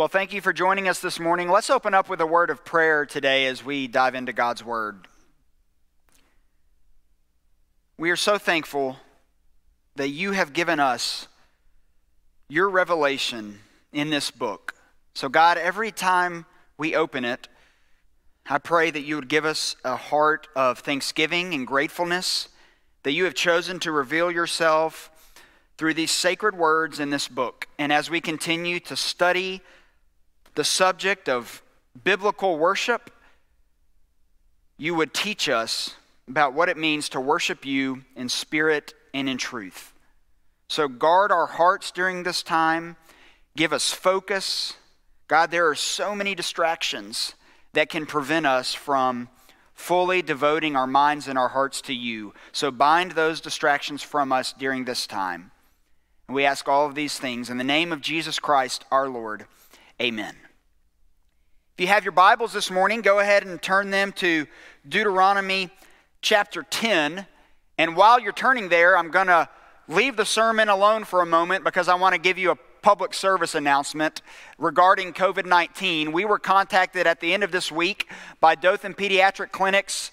Well, thank you for joining us this morning. Let's open up with a word of prayer today as we dive into God's Word. We are so thankful that you have given us your revelation in this book. So, God, every time we open it, I pray that you would give us a heart of thanksgiving and gratefulness, that you have chosen to reveal yourself through these sacred words in this book. And as we continue to study the subject of biblical worship, you would teach us about what it means to worship you in spirit and in truth. So guard our hearts during this time, give us focus. God, there are so many distractions that can prevent us from fully devoting our minds and our hearts to you. So bind those distractions from us during this time. And we ask all of these things in the name of Jesus Christ our Lord. Amen. If you have your Bibles this morning, go ahead and turn them to Deuteronomy chapter 10. And while you're turning there, I'm going to leave the sermon alone for a moment because I want to give you a public service announcement regarding COVID 19. We were contacted at the end of this week by Dothan Pediatric Clinics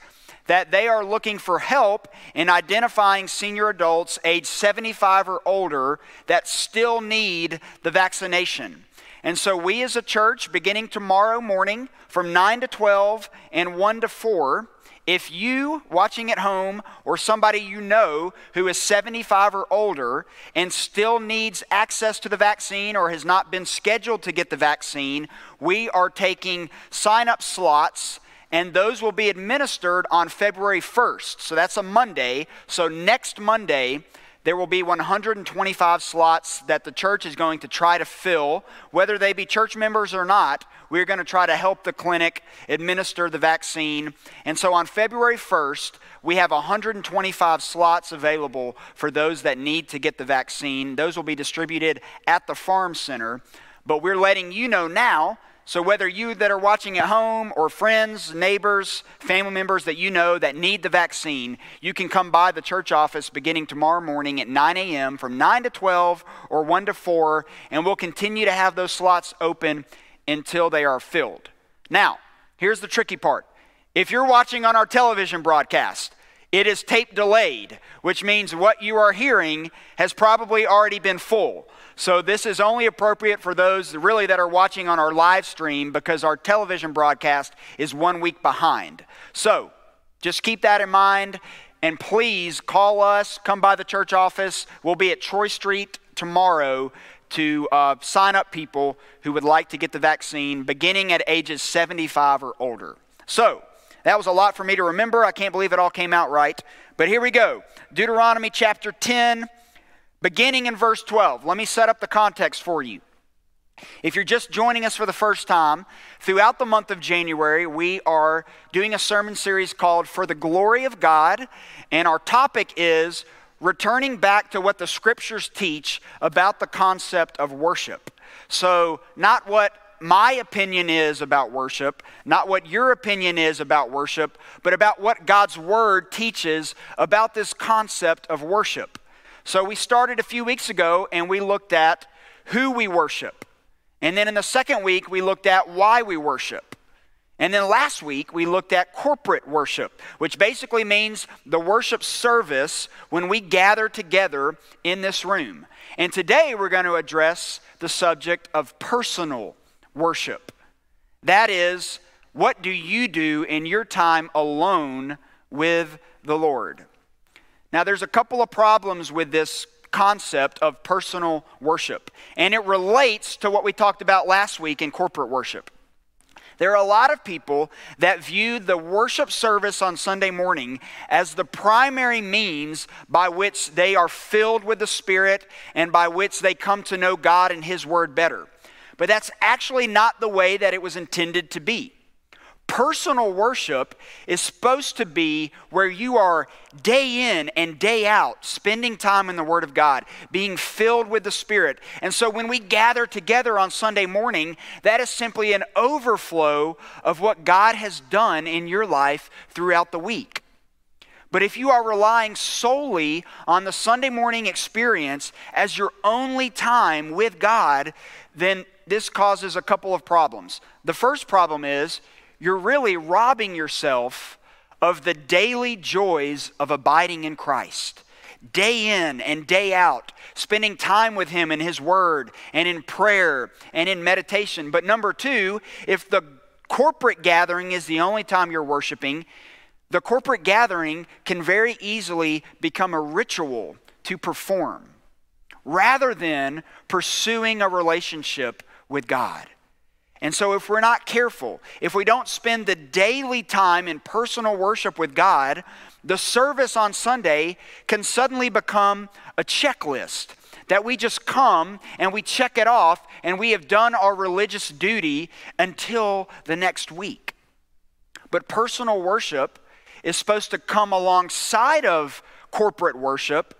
that they are looking for help in identifying senior adults age 75 or older that still need the vaccination. And so, we as a church, beginning tomorrow morning from 9 to 12 and 1 to 4, if you watching at home or somebody you know who is 75 or older and still needs access to the vaccine or has not been scheduled to get the vaccine, we are taking sign up slots and those will be administered on February 1st. So that's a Monday. So next Monday, there will be 125 slots that the church is going to try to fill, whether they be church members or not. We're going to try to help the clinic administer the vaccine. And so on February 1st, we have 125 slots available for those that need to get the vaccine. Those will be distributed at the farm center. But we're letting you know now so, whether you that are watching at home or friends, neighbors, family members that you know that need the vaccine, you can come by the church office beginning tomorrow morning at 9 a.m. from 9 to 12 or 1 to 4, and we'll continue to have those slots open until they are filled. Now, here's the tricky part. If you're watching on our television broadcast, it is tape delayed, which means what you are hearing has probably already been full. So this is only appropriate for those really that are watching on our live stream because our television broadcast is one week behind. So just keep that in mind and please call us, come by the church office. We'll be at Troy Street tomorrow to uh, sign up people who would like to get the vaccine beginning at ages 75 or older. So, that was a lot for me to remember. I can't believe it all came out right. But here we go Deuteronomy chapter 10, beginning in verse 12. Let me set up the context for you. If you're just joining us for the first time, throughout the month of January, we are doing a sermon series called For the Glory of God, and our topic is returning back to what the scriptures teach about the concept of worship. So, not what my opinion is about worship, not what your opinion is about worship, but about what God's Word teaches about this concept of worship. So we started a few weeks ago and we looked at who we worship. And then in the second week, we looked at why we worship. And then last week, we looked at corporate worship, which basically means the worship service when we gather together in this room. And today, we're going to address the subject of personal worship. That is, what do you do in your time alone with the Lord? Now, there's a couple of problems with this concept of personal worship, and it relates to what we talked about last week in corporate worship. There are a lot of people that view the worship service on Sunday morning as the primary means by which they are filled with the Spirit and by which they come to know God and His Word better. But that's actually not the way that it was intended to be. Personal worship is supposed to be where you are day in and day out spending time in the Word of God, being filled with the Spirit. And so when we gather together on Sunday morning, that is simply an overflow of what God has done in your life throughout the week. But if you are relying solely on the Sunday morning experience as your only time with God, then this causes a couple of problems. The first problem is you're really robbing yourself of the daily joys of abiding in Christ. Day in and day out, spending time with Him in His Word and in prayer and in meditation. But number two, if the corporate gathering is the only time you're worshiping, the corporate gathering can very easily become a ritual to perform rather than pursuing a relationship with God. And so, if we're not careful, if we don't spend the daily time in personal worship with God, the service on Sunday can suddenly become a checklist that we just come and we check it off and we have done our religious duty until the next week. But personal worship is supposed to come alongside of corporate worship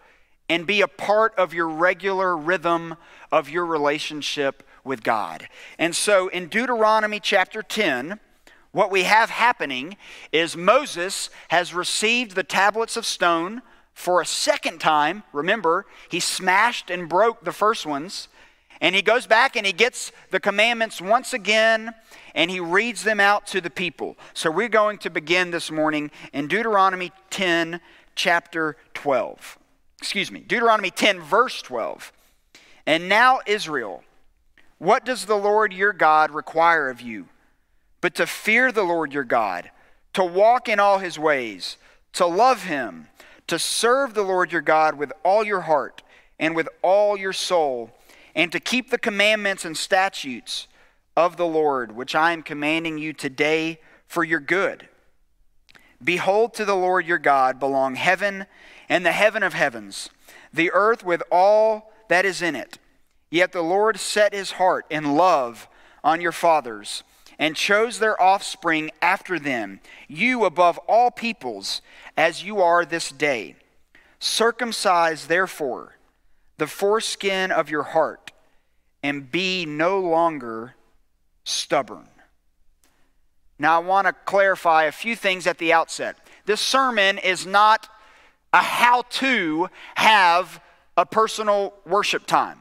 and be a part of your regular rhythm of your relationship with God. And so in Deuteronomy chapter 10, what we have happening is Moses has received the tablets of stone for a second time. Remember, he smashed and broke the first ones. And he goes back and he gets the commandments once again and he reads them out to the people. So we're going to begin this morning in Deuteronomy 10, chapter 12. Excuse me, Deuteronomy 10, verse 12. And now, Israel, what does the Lord your God require of you? But to fear the Lord your God, to walk in all his ways, to love him, to serve the Lord your God with all your heart and with all your soul, and to keep the commandments and statutes of the Lord, which I am commanding you today for your good. Behold, to the Lord your God belong heaven and the heaven of heavens, the earth with all that is in it Yet the Lord set his heart in love on your fathers and chose their offspring after them, you above all peoples, as you are this day. Circumcise, therefore, the foreskin of your heart, and be no longer stubborn. Now, I want to clarify a few things at the outset. This sermon is not a how to have a personal worship time.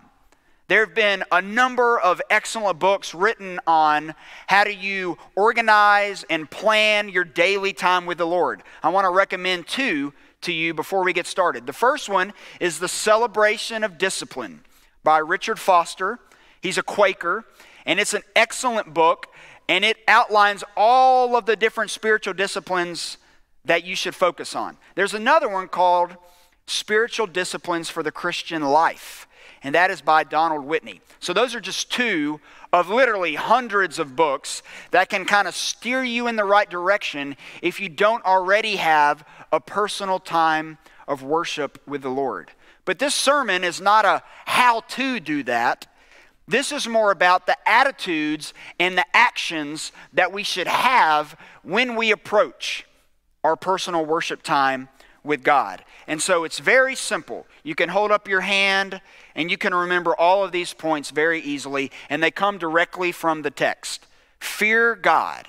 There have been a number of excellent books written on how do you organize and plan your daily time with the Lord. I want to recommend two to you before we get started. The first one is The Celebration of Discipline by Richard Foster. He's a Quaker, and it's an excellent book, and it outlines all of the different spiritual disciplines that you should focus on. There's another one called Spiritual Disciplines for the Christian Life and that is by Donald Whitney. So, those are just two of literally hundreds of books that can kind of steer you in the right direction if you don't already have a personal time of worship with the Lord. But this sermon is not a how to do that. This is more about the attitudes and the actions that we should have when we approach our personal worship time with God. And so it's very simple. You can hold up your hand and you can remember all of these points very easily, and they come directly from the text. Fear God,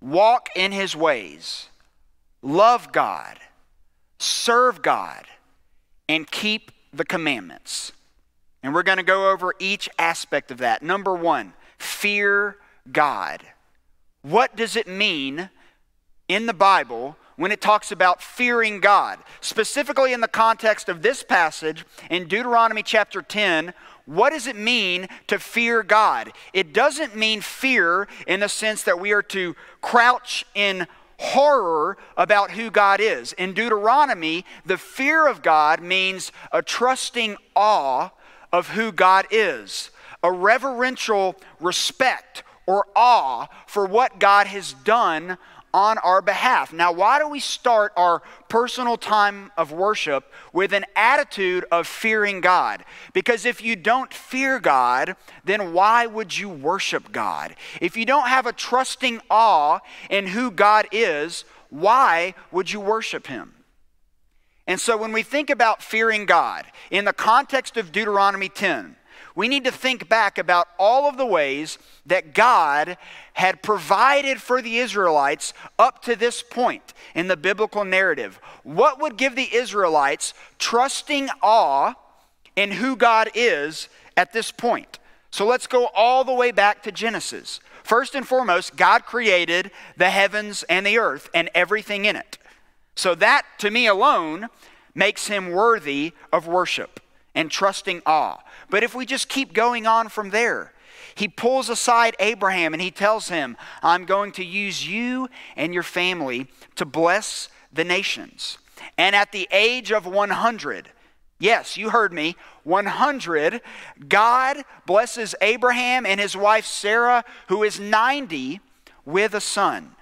walk in his ways, love God, serve God, and keep the commandments. And we're going to go over each aspect of that. Number one, fear God. What does it mean in the Bible when it talks about fearing God. Specifically, in the context of this passage in Deuteronomy chapter 10, what does it mean to fear God? It doesn't mean fear in the sense that we are to crouch in horror about who God is. In Deuteronomy, the fear of God means a trusting awe of who God is, a reverential respect or awe for what God has done on our behalf. Now, why do we start our personal time of worship with an attitude of fearing God? Because if you don't fear God, then why would you worship God? If you don't have a trusting awe in who God is, why would you worship Him? And so, when we think about fearing God in the context of Deuteronomy 10, we need to think back about all of the ways that God had provided for the Israelites up to this point in the biblical narrative. What would give the Israelites trusting awe in who God is at this point? So let's go all the way back to Genesis. First and foremost, God created the heavens and the earth and everything in it. So that, to me alone, makes him worthy of worship and trusting awe. But if we just keep going on from there, he pulls aside Abraham and he tells him, I'm going to use you and your family to bless the nations. And at the age of 100, yes, you heard me, 100, God blesses Abraham and his wife Sarah, who is 90, with a son.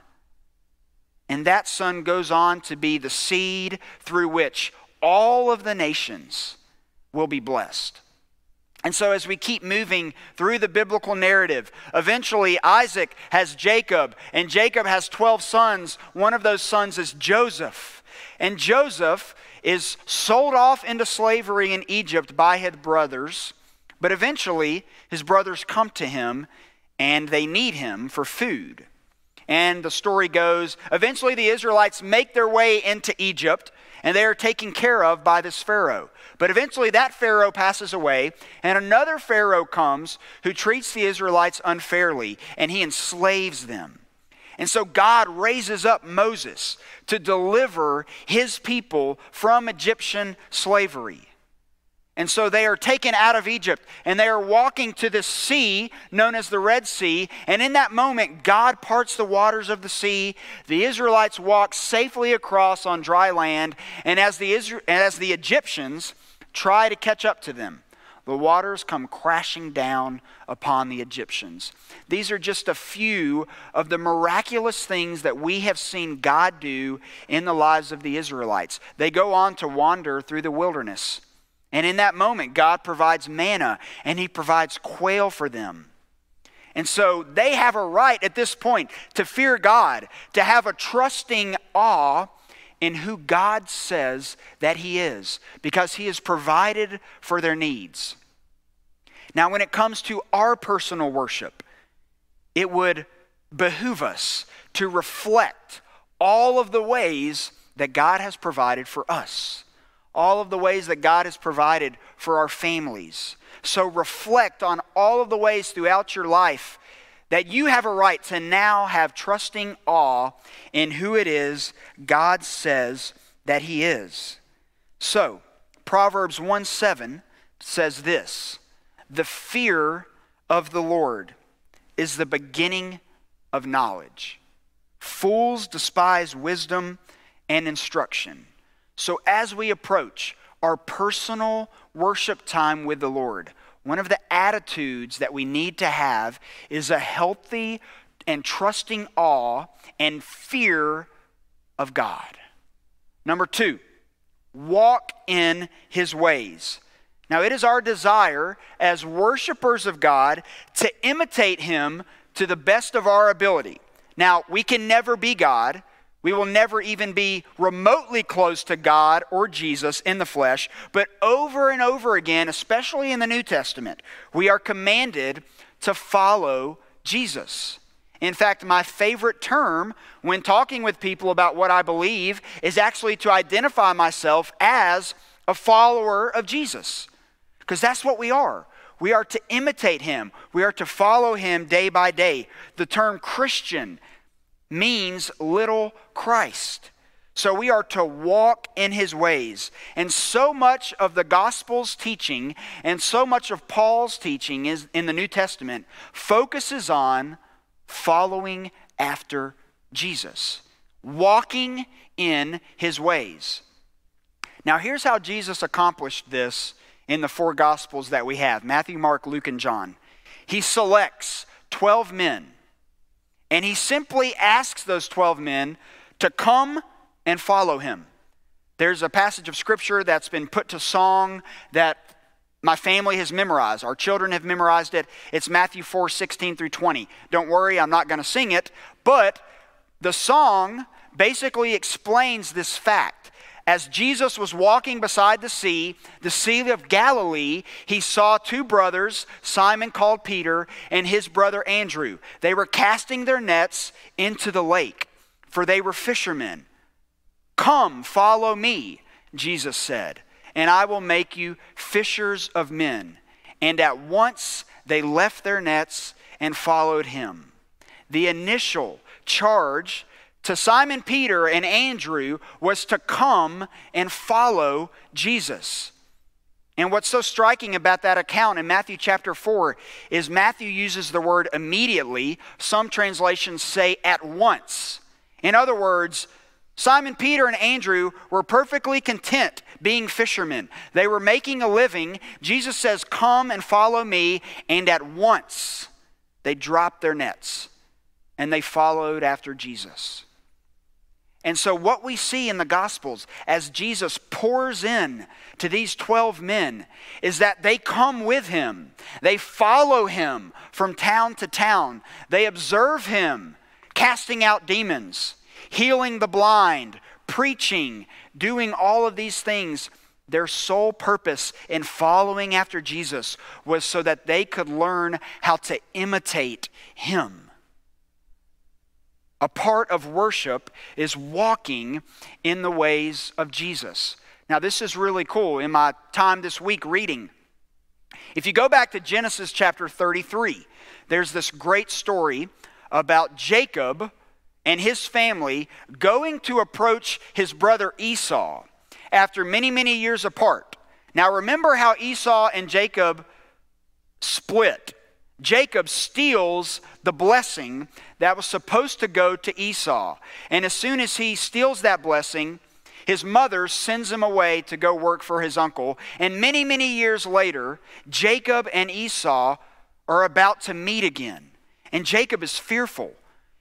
And that son goes on to be the seed through which all of the nations will be blessed. And so, as we keep moving through the biblical narrative, eventually Isaac has Jacob, and Jacob has 12 sons. One of those sons is Joseph. And Joseph is sold off into slavery in Egypt by his brothers, but eventually his brothers come to him and they need him for food. And the story goes eventually the Israelites make their way into Egypt and they are taken care of by this Pharaoh. But eventually that Pharaoh passes away, and another Pharaoh comes who treats the Israelites unfairly, and he enslaves them. And so God raises up Moses to deliver his people from Egyptian slavery. And so they are taken out of Egypt and they are walking to the sea known as the Red Sea. And in that moment, God parts the waters of the sea. The Israelites walk safely across on dry land. And as the, Isra- as the Egyptians try to catch up to them, the waters come crashing down upon the Egyptians. These are just a few of the miraculous things that we have seen God do in the lives of the Israelites. They go on to wander through the wilderness. And in that moment, God provides manna and He provides quail for them. And so they have a right at this point to fear God, to have a trusting awe in who God says that He is, because He has provided for their needs. Now, when it comes to our personal worship, it would behoove us to reflect all of the ways that God has provided for us all of the ways that God has provided for our families. So reflect on all of the ways throughout your life that you have a right to now have trusting awe in who it is God says that He is. So, Proverbs 1 7 says this The fear of the Lord is the beginning of knowledge. Fools despise wisdom and instruction. So, as we approach our personal worship time with the Lord, one of the attitudes that we need to have is a healthy and trusting awe and fear of God. Number two, walk in his ways. Now, it is our desire as worshipers of God to imitate him to the best of our ability. Now, we can never be God. We will never even be remotely close to God or Jesus in the flesh, but over and over again, especially in the New Testament, we are commanded to follow Jesus. In fact, my favorite term when talking with people about what I believe is actually to identify myself as a follower of Jesus, because that's what we are. We are to imitate him. We are to follow him day by day. The term Christian means little Christ. So we are to walk in his ways. And so much of the gospel's teaching and so much of Paul's teaching is in the New Testament focuses on following after Jesus, walking in his ways. Now here's how Jesus accomplished this in the four gospels that we have Matthew, Mark, Luke, and John. He selects 12 men and he simply asks those 12 men to come and follow him. There's a passage of scripture that's been put to song that my family has memorized. Our children have memorized it. It's Matthew 4 16 through 20. Don't worry, I'm not going to sing it, but the song basically explains this fact as Jesus was walking beside the sea, the Sea of Galilee, he saw two brothers, Simon called Peter, and his brother Andrew. They were casting their nets into the lake, for they were fishermen. Come, follow me, Jesus said, and I will make you fishers of men. And at once they left their nets and followed him. The initial charge to Simon Peter and Andrew was to come and follow Jesus. And what's so striking about that account in Matthew chapter 4 is Matthew uses the word immediately. Some translations say at once. In other words, Simon Peter and Andrew were perfectly content being fishermen. They were making a living. Jesus says, Come and follow me. And at once they dropped their nets and they followed after Jesus. And so, what we see in the Gospels as Jesus pours in to these 12 men is that they come with him. They follow him from town to town. They observe him casting out demons, healing the blind, preaching, doing all of these things. Their sole purpose in following after Jesus was so that they could learn how to imitate him. A part of worship is walking in the ways of Jesus. Now, this is really cool in my time this week reading. If you go back to Genesis chapter 33, there's this great story about Jacob and his family going to approach his brother Esau after many, many years apart. Now, remember how Esau and Jacob split. Jacob steals the blessing that was supposed to go to Esau. And as soon as he steals that blessing, his mother sends him away to go work for his uncle. And many, many years later, Jacob and Esau are about to meet again. And Jacob is fearful.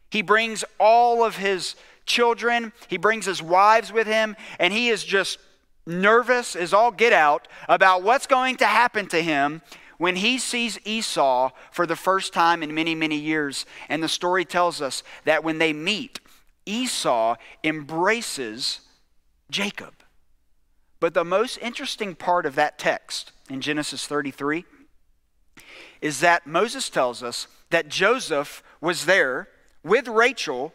He brings all of his children, he brings his wives with him, and he is just nervous as all get out about what's going to happen to him when he sees Esau for the first time in many, many years. And the story tells us that when they meet, Esau embraces Jacob. But the most interesting part of that text in Genesis 33 is that Moses tells us that Joseph was there with Rachel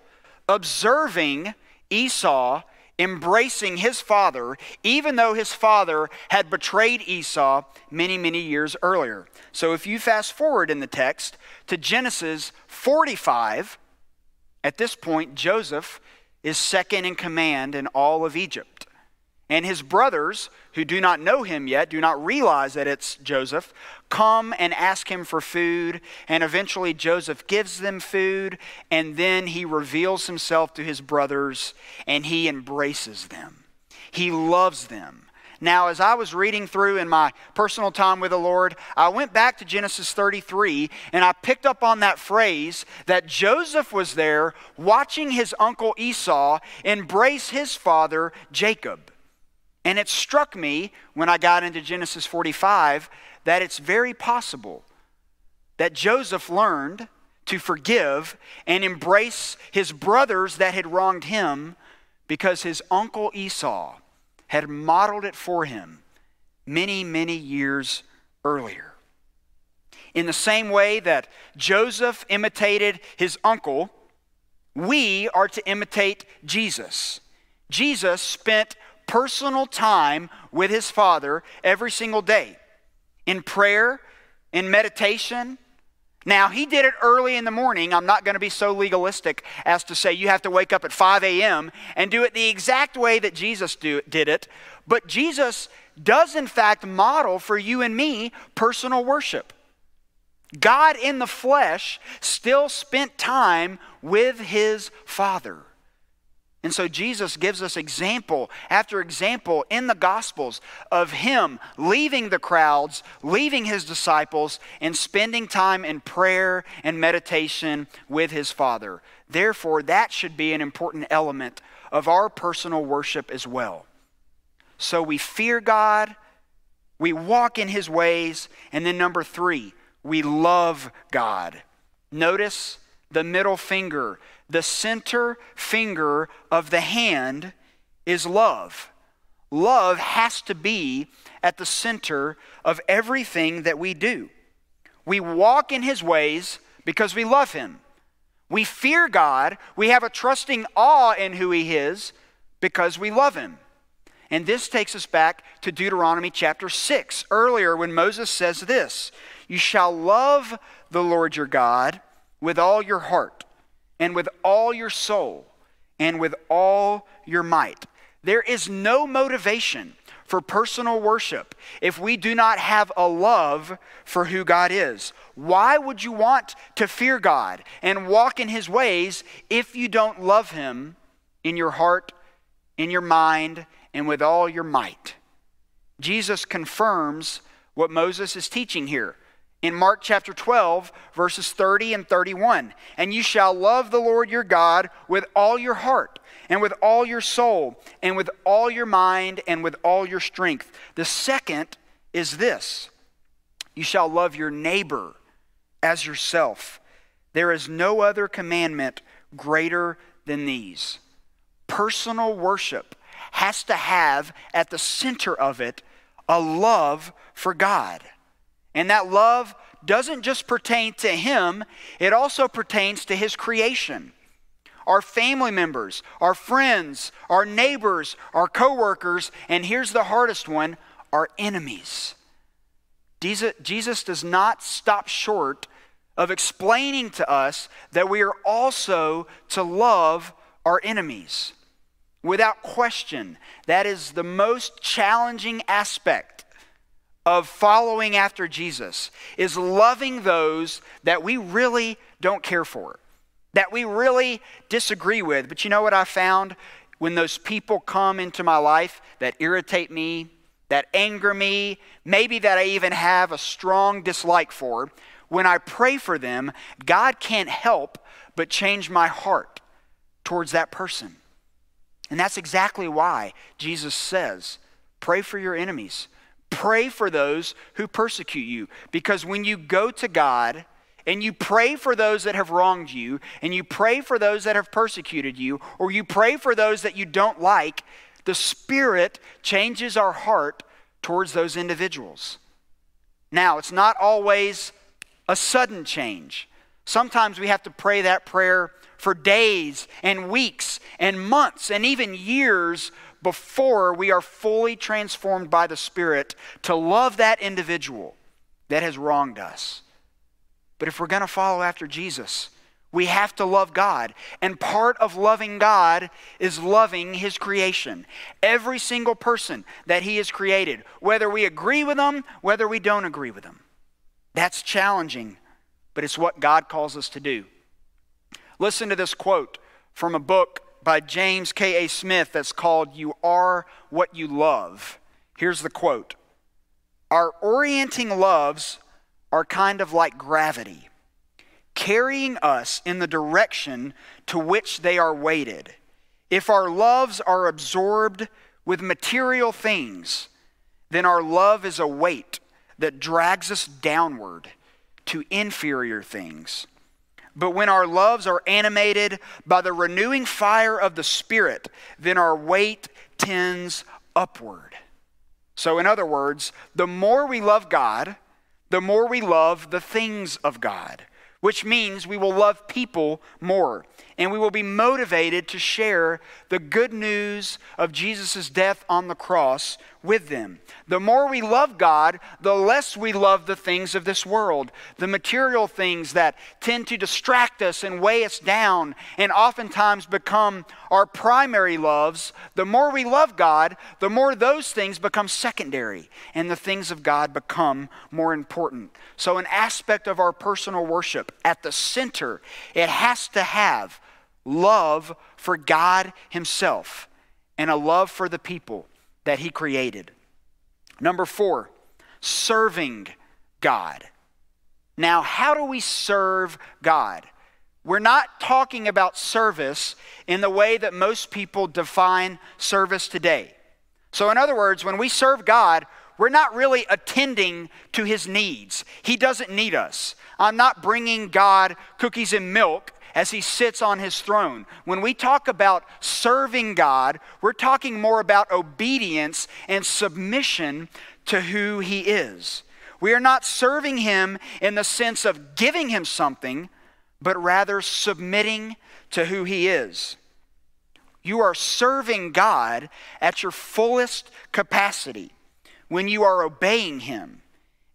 observing Esau embracing his father, even though his father had betrayed Esau many, many years earlier. So if you fast forward in the text to Genesis 45, at this point, Joseph is second in command in all of Egypt. And his brothers, who do not know him yet, do not realize that it's Joseph, come and ask him for food. And eventually Joseph gives them food. And then he reveals himself to his brothers and he embraces them. He loves them. Now, as I was reading through in my personal time with the Lord, I went back to Genesis 33 and I picked up on that phrase that Joseph was there watching his uncle Esau embrace his father Jacob. And it struck me when I got into Genesis 45 that it's very possible that Joseph learned to forgive and embrace his brothers that had wronged him because his uncle Esau had modeled it for him many, many years earlier. In the same way that Joseph imitated his uncle, we are to imitate Jesus. Jesus spent personal time with his Father every single day in prayer, in meditation. Now, he did it early in the morning. I'm not going to be so legalistic as to say you have to wake up at 5 a.m. and do it the exact way that Jesus do, did it. But Jesus does, in fact, model for you and me personal worship. God in the flesh still spent time with his Father. And so Jesus gives us example after example in the Gospels of him leaving the crowds, leaving his disciples, and spending time in prayer and meditation with his Father. Therefore, that should be an important element of our personal worship as well. So we fear God, we walk in his ways, and then number three, we love God. Notice the middle finger the center finger of the hand is love. Love has to be at the center of everything that we do. We walk in His ways because we love Him. We fear God. We have a trusting awe in who He is because we love Him. And this takes us back to Deuteronomy chapter 6, earlier when Moses says this You shall love the Lord your God with all your heart, and with all your soul, and with all your might. There is no motivation for personal worship if we do not have a love for who God is. Why would you want to fear God and walk in his ways if you don't love him in your heart, in your mind, and with all your might? Jesus confirms what Moses is teaching here in Mark chapter 12, verses 30 and 31. And you shall love the Lord your God with all your heart, and with all your soul, and with all your mind, and with all your strength. The second is this you shall love your neighbor as yourself. There is no other commandment greater than these. Personal worship has to have at the center of it a love for God. And that love doesn't just pertain to him, it also pertains to his creation. Our family members, our friends, our neighbors, our coworkers, and here's the hardest one, our enemies. Jesus does not stop short of explaining to us that we are also to love our enemies. Without question, that is the most challenging aspect of following after Jesus is loving those that we really don't care for, that we really disagree with. But you know what I found? When those people come into my life that irritate me, that anger me, maybe that I even have a strong dislike for, when I pray for them, God can't help but change my heart towards that person. And that's exactly why Jesus says, pray for your enemies. Pray for those who persecute you. Because when you go to God and you pray for those that have wronged you, and you pray for those that have persecuted you, or you pray for those that you don't like, the Spirit changes our heart towards those individuals. Now, it's not always a sudden change. Sometimes we have to pray that prayer for days and weeks and months and even years before we are fully transformed by the Spirit to love that individual that has wronged us. But if we're going to follow after Jesus, we have to love God. And part of loving God is loving His creation. Every single person that He has created, whether we agree with them, whether we don't agree with them. That's challenging, but it's what God calls us to do. Listen to this quote from a book by James K.A. Smith that's called You Are What You Love. Here's the quote Our orienting loves are kind of like gravity, carrying us in the direction to which they are weighted. If our loves are absorbed with material things, then our love is a weight that drags us downward to inferior things. But when our loves are animated by the renewing fire of the Spirit, then our weight tends upward. So, in other words, the more we love God, the more we love the things of God, which means we will love people more and we will be motivated to share the good news of Jesus' death on the cross with them. The more we love God, the less we love the things of this world, the material things that tend to distract us and weigh us down and oftentimes become our primary loves. The more we love God, the more those things become secondary and the things of God become more important. So, an aspect of our personal at the center, it has to have love for God Himself and a love for the people that He created. Number four, serving God. Now, how do we serve God? We're not talking about service in the way that most people define service today. So, in other words, when we serve God, we're not really attending to his needs. He doesn't need us. I'm not bringing God cookies and milk as he sits on his throne. When we talk about serving God, we're talking more about obedience and submission to who he is. We are not serving him in the sense of giving him something, but rather submitting to who he is. You are serving God at your fullest capacity when you are obeying Him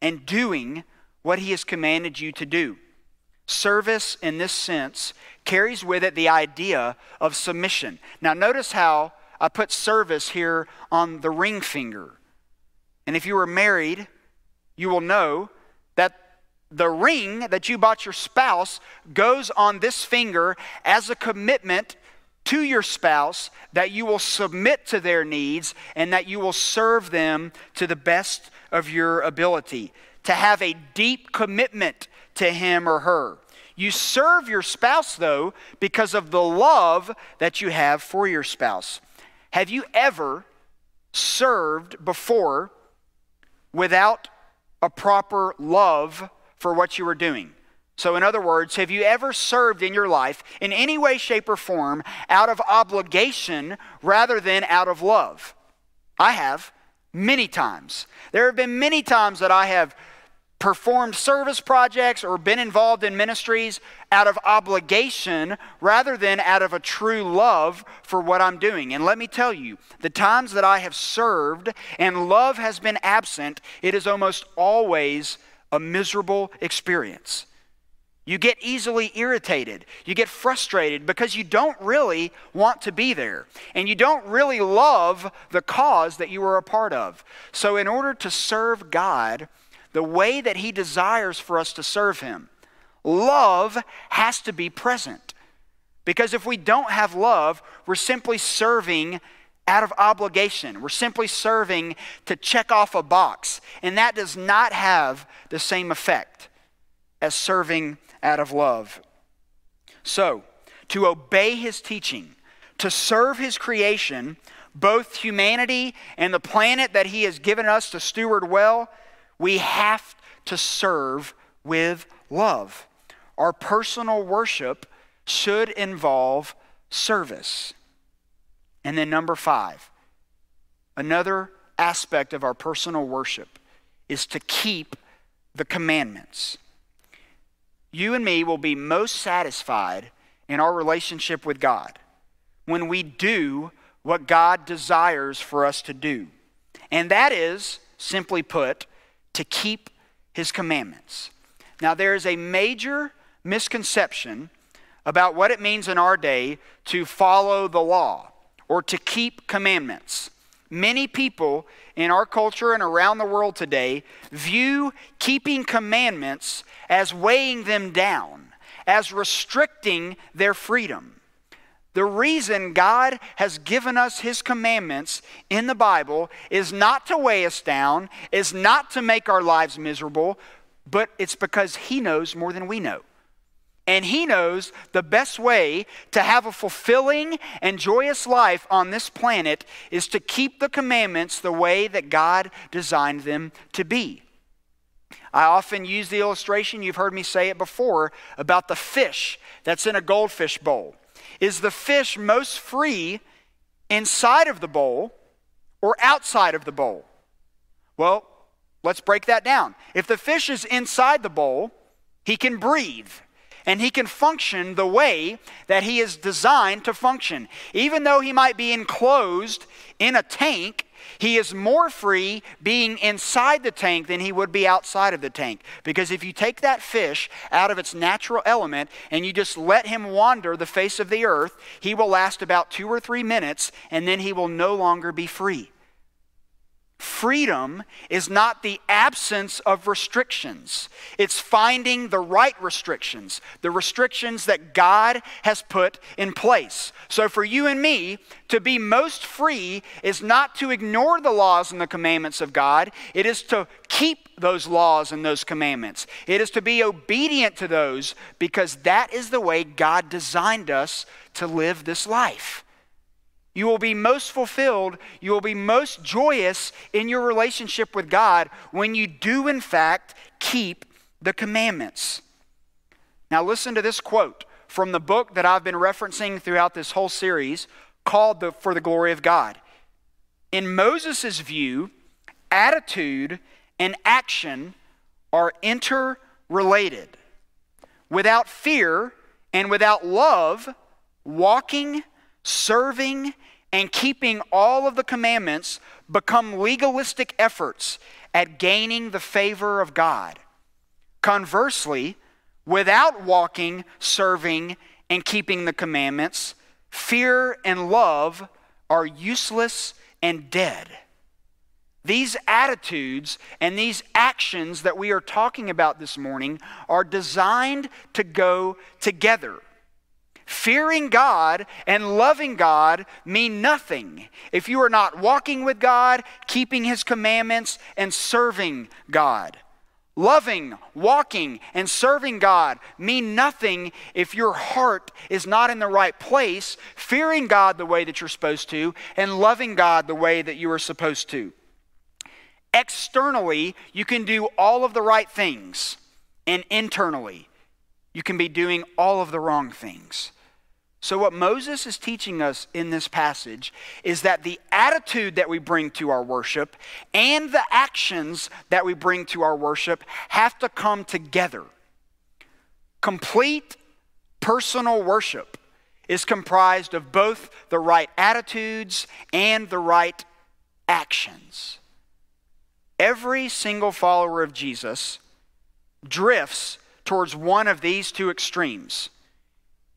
and doing what He has commanded you to do. Service, in this sense, carries with it the idea of submission. Now, notice how I put service here on the ring finger. And if you were married, you will know that the ring that you bought your spouse goes on this finger as a commitment to your spouse that you will submit to their needs and that you will serve them to the best of your ability. To have a deep commitment to him or her. You serve your spouse, though, because of the love that you have for your spouse. Have you ever served before without a proper love for what you were doing? So, in other words, have you ever served in your life in any way, shape, or form out of obligation rather than out of love? I have many times. There have been many times that I have performed service projects or been involved in ministries out of obligation rather than out of a true love for what I'm doing. And let me tell you, the times that I have served and love has been absent, it is almost always a miserable experience. You get easily irritated. You get frustrated because you don't really want to be there. And you don't really love the cause that you are a part of. So, in order to serve God, the way that He desires for us to serve Him. Love has to be present. Because if we don't have love, we're simply serving out of obligation. We're simply serving to check off a box. And that does not have the same effect as serving out of love. So, to obey his teaching, to serve his creation, both humanity and the planet that he has given us to steward well, we have to serve with love. Our personal worship should involve service. And then, number five, another aspect of our personal worship is to keep the commandments. You and me will be most satisfied in our relationship with God when we do what God desires for us to do. And that is, simply put, to keep his commandments. Now, there is a major misconception about what it means in our day to follow the law or to keep commandments. Many people in our culture and around the world today view keeping commandments as weighing them down, as restricting their freedom. The reason God has given us His commandments in the Bible is not to weigh us down, is not to make our lives miserable, but it's because He knows more than we know. And He knows the best way to have a fulfilling and joyous life on this planet is to keep the commandments the way that God designed them to be. I often use the illustration, you've heard me say it before, about the fish that's in a goldfish bowl. Is the fish most free inside of the bowl or outside of the bowl? Well, let's break that down. If the fish is inside the bowl, he can breathe and he can function the way that he is designed to function. Even though he might be enclosed in a tank, he is more free being inside the tank than he would be outside of the tank. Because if you take that fish out of its natural element and you just let him wander the face of the earth, he will last about two or three minutes and then he will no longer be free. Freedom is not the absence of restrictions. It's finding the right restrictions, the restrictions that God has put in place. So, for you and me, to be most free is not to ignore the laws and the commandments of God, it is to keep those laws and those commandments. It is to be obedient to those because that is the way God designed us to live this life. You will be most fulfilled, you will be most joyous in your relationship with God when you do, in fact, keep the commandments. Now, listen to this quote from the book that I've been referencing throughout this whole series called the, For the Glory of God. In Moses' view, attitude and action are interrelated. Without fear and without love, walking serving, and keeping all of the commandments become legalistic efforts at gaining the favor of God. Conversely, without walking, serving, and keeping the commandments, fear and love are useless and dead. These attitudes and these actions that we are talking about this morning are designed to go together. Fearing God and loving God mean nothing if you are not walking with God, keeping His commandments, and serving God. Loving, walking, and serving God mean nothing if your heart is not in the right place, fearing God the way that you're supposed to, and loving God the way that you are supposed to. Externally, you can do all of the right things, and internally, you can be doing all of the wrong things. So, what Moses is teaching us in this passage is that the attitude that we bring to our worship and the actions that we bring to our worship have to come together. Complete personal worship is comprised of both the right attitudes and the right actions. Every single follower of Jesus drifts towards one of these two extremes.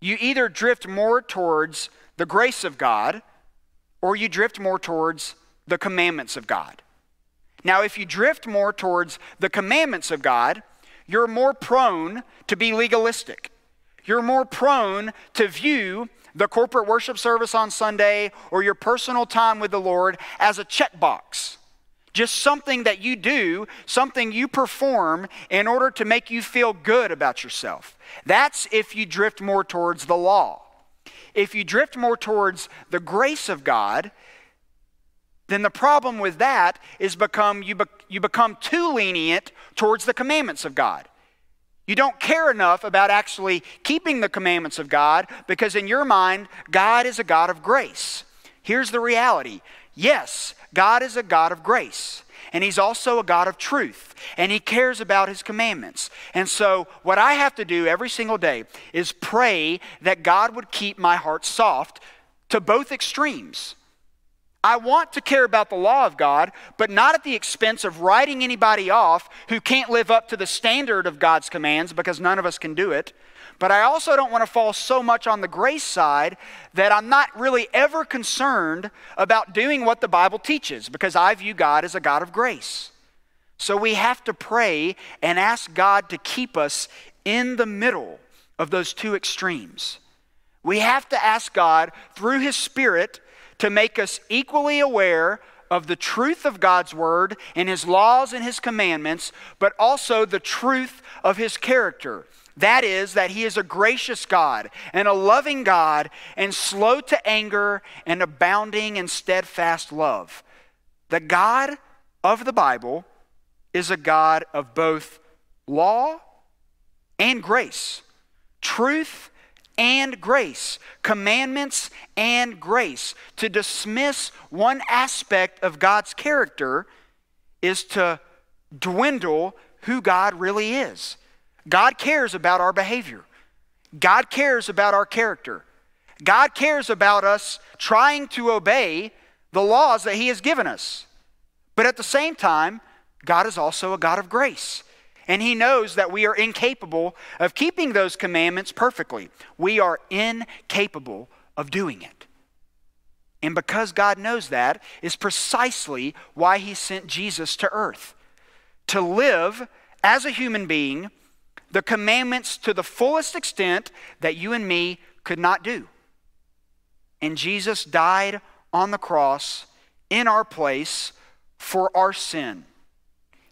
You either drift more towards the grace of God or you drift more towards the commandments of God. Now, if you drift more towards the commandments of God, you're more prone to be legalistic. You're more prone to view the corporate worship service on Sunday or your personal time with the Lord as a checkbox. Just something that you do, something you perform in order to make you feel good about yourself. That's if you drift more towards the law. If you drift more towards the grace of God, then the problem with that is become you, be, you become too lenient towards the commandments of God. You don't care enough about actually keeping the commandments of God because in your mind, God is a God of grace. Here's the reality yes, God is a God of grace. And he's also a God of truth, and he cares about his commandments. And so, what I have to do every single day is pray that God would keep my heart soft to both extremes. I want to care about the law of God, but not at the expense of writing anybody off who can't live up to the standard of God's commands because none of us can do it. But I also don't want to fall so much on the grace side that I'm not really ever concerned about doing what the Bible teaches because I view God as a God of grace. So we have to pray and ask God to keep us in the middle of those two extremes. We have to ask God through His Spirit to make us equally aware of the truth of God's Word and His laws and His commandments, but also the truth of His character. That is, that he is a gracious God and a loving God and slow to anger and abounding in steadfast love. The God of the Bible is a God of both law and grace, truth and grace, commandments and grace. To dismiss one aspect of God's character is to dwindle who God really is. God cares about our behavior. God cares about our character. God cares about us trying to obey the laws that He has given us. But at the same time, God is also a God of grace. And He knows that we are incapable of keeping those commandments perfectly. We are incapable of doing it. And because God knows that, is precisely why He sent Jesus to earth to live as a human being the commandments to the fullest extent that you and me could not do. And Jesus died on the cross in our place for our sin.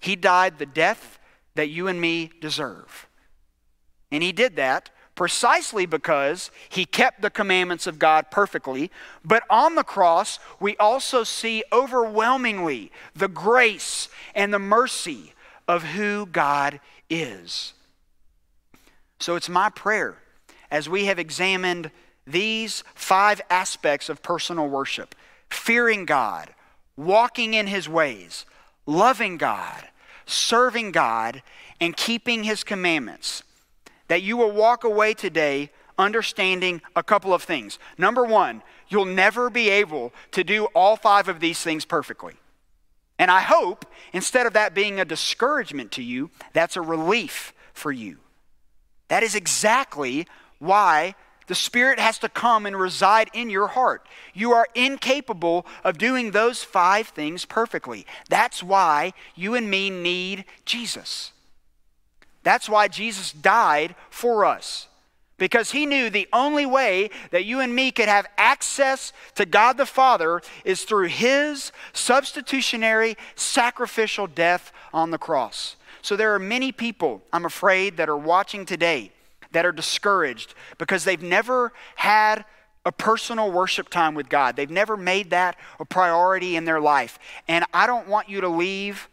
He died the death that you and me deserve. And he did that precisely because he kept the commandments of God perfectly. But on the cross, we also see overwhelmingly the grace and the mercy of who God is. So it's my prayer as we have examined these five aspects of personal worship fearing God, walking in His ways, loving God, serving God, and keeping His commandments that you will walk away today understanding a couple of things. Number one, you'll never be able to do all five of these things perfectly. And I hope instead of that being a discouragement to you, that's a relief for you. That is exactly why the Spirit has to come and reside in your heart. You are incapable of doing those five things perfectly. That's why you and me need Jesus. That's why Jesus died for us. Because he knew the only way that you and me could have access to God the Father is through his substitutionary sacrificial death on the cross. So there are many people, I'm afraid, that are watching today that are discouraged because they've never had a personal worship time with God. They've never made that a priority in their life. And I don't want you to leave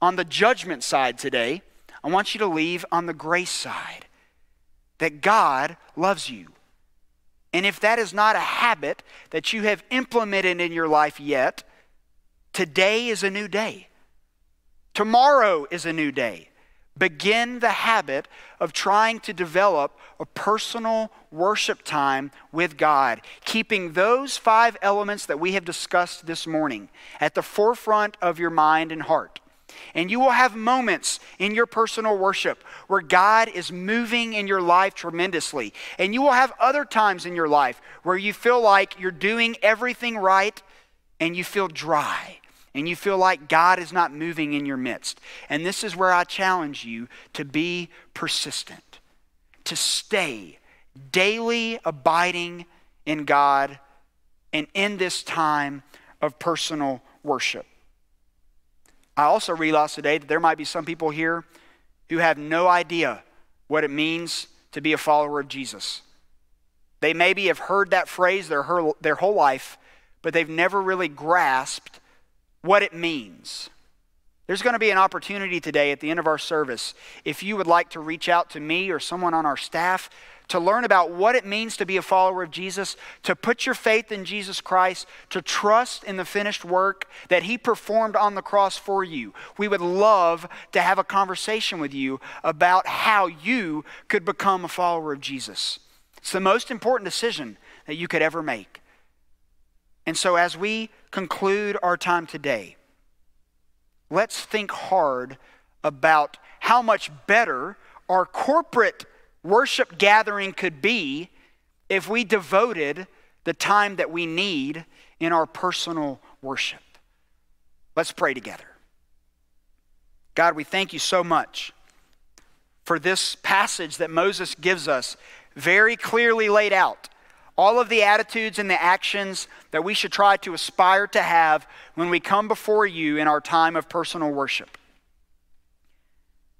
on the judgment side today. I want you to leave on the grace side that God loves you. And if that is not a habit that you have implemented in your life yet, today is a new day. Tomorrow is a new day. Begin the habit of trying to develop a personal worship time with God, keeping those five elements that we have discussed this morning at the forefront of your mind and heart. And you will have moments in your personal worship where God is moving in your life tremendously. And you will have other times in your life where you feel like you're doing everything right and you feel dry and you feel like God is not moving in your midst. And this is where I challenge you to be persistent, to stay daily abiding in God and in this time of personal worship. I also realize today that there might be some people here who have no idea what it means to be a follower of Jesus. They maybe have heard that phrase their, their whole life, but they've never really grasped what it means. There's going to be an opportunity today at the end of our service if you would like to reach out to me or someone on our staff to learn about what it means to be a follower of Jesus, to put your faith in Jesus Christ, to trust in the finished work that He performed on the cross for you. We would love to have a conversation with you about how you could become a follower of Jesus. It's the most important decision that you could ever make. And so, as we conclude our time today, let's think hard about how much better our corporate worship gathering could be if we devoted the time that we need in our personal worship. Let's pray together. God, we thank you so much for this passage that Moses gives us, very clearly laid out all of the attitudes and the actions that we should try to aspire to have when we come before you in our time of personal worship.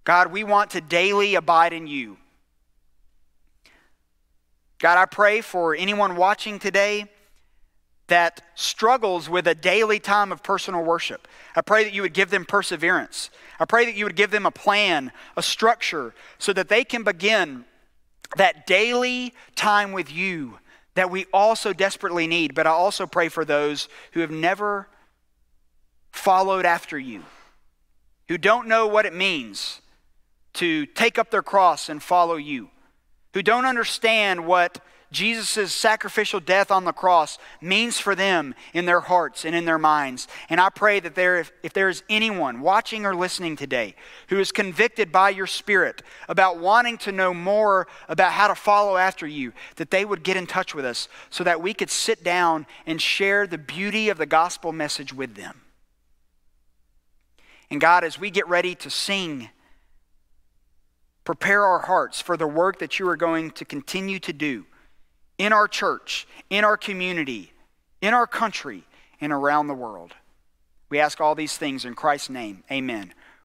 God, we want to daily abide in you. God, I pray for anyone watching today that struggles with a daily time of personal worship. I pray that you would give them perseverance. I pray that you would give them a plan, a structure, so that they can begin that daily time with you that we also desperately need. But I also pray for those who have never followed after you, who don't know what it means to take up their cross and follow you, who don't understand what Jesus' sacrificial death on the cross means for them in their hearts and in their minds. And I pray that there, if, if there is anyone watching or listening today who is convicted by your Spirit about wanting to know more about how to follow after you, that they would get in touch with us so that we could sit down and share the beauty of the gospel message with them. And God, as we get ready to sing, prepare our hearts for the work that you are going to continue to do in our church, in our community, in our country, and around the world. We ask all these things in Christ's name. Amen.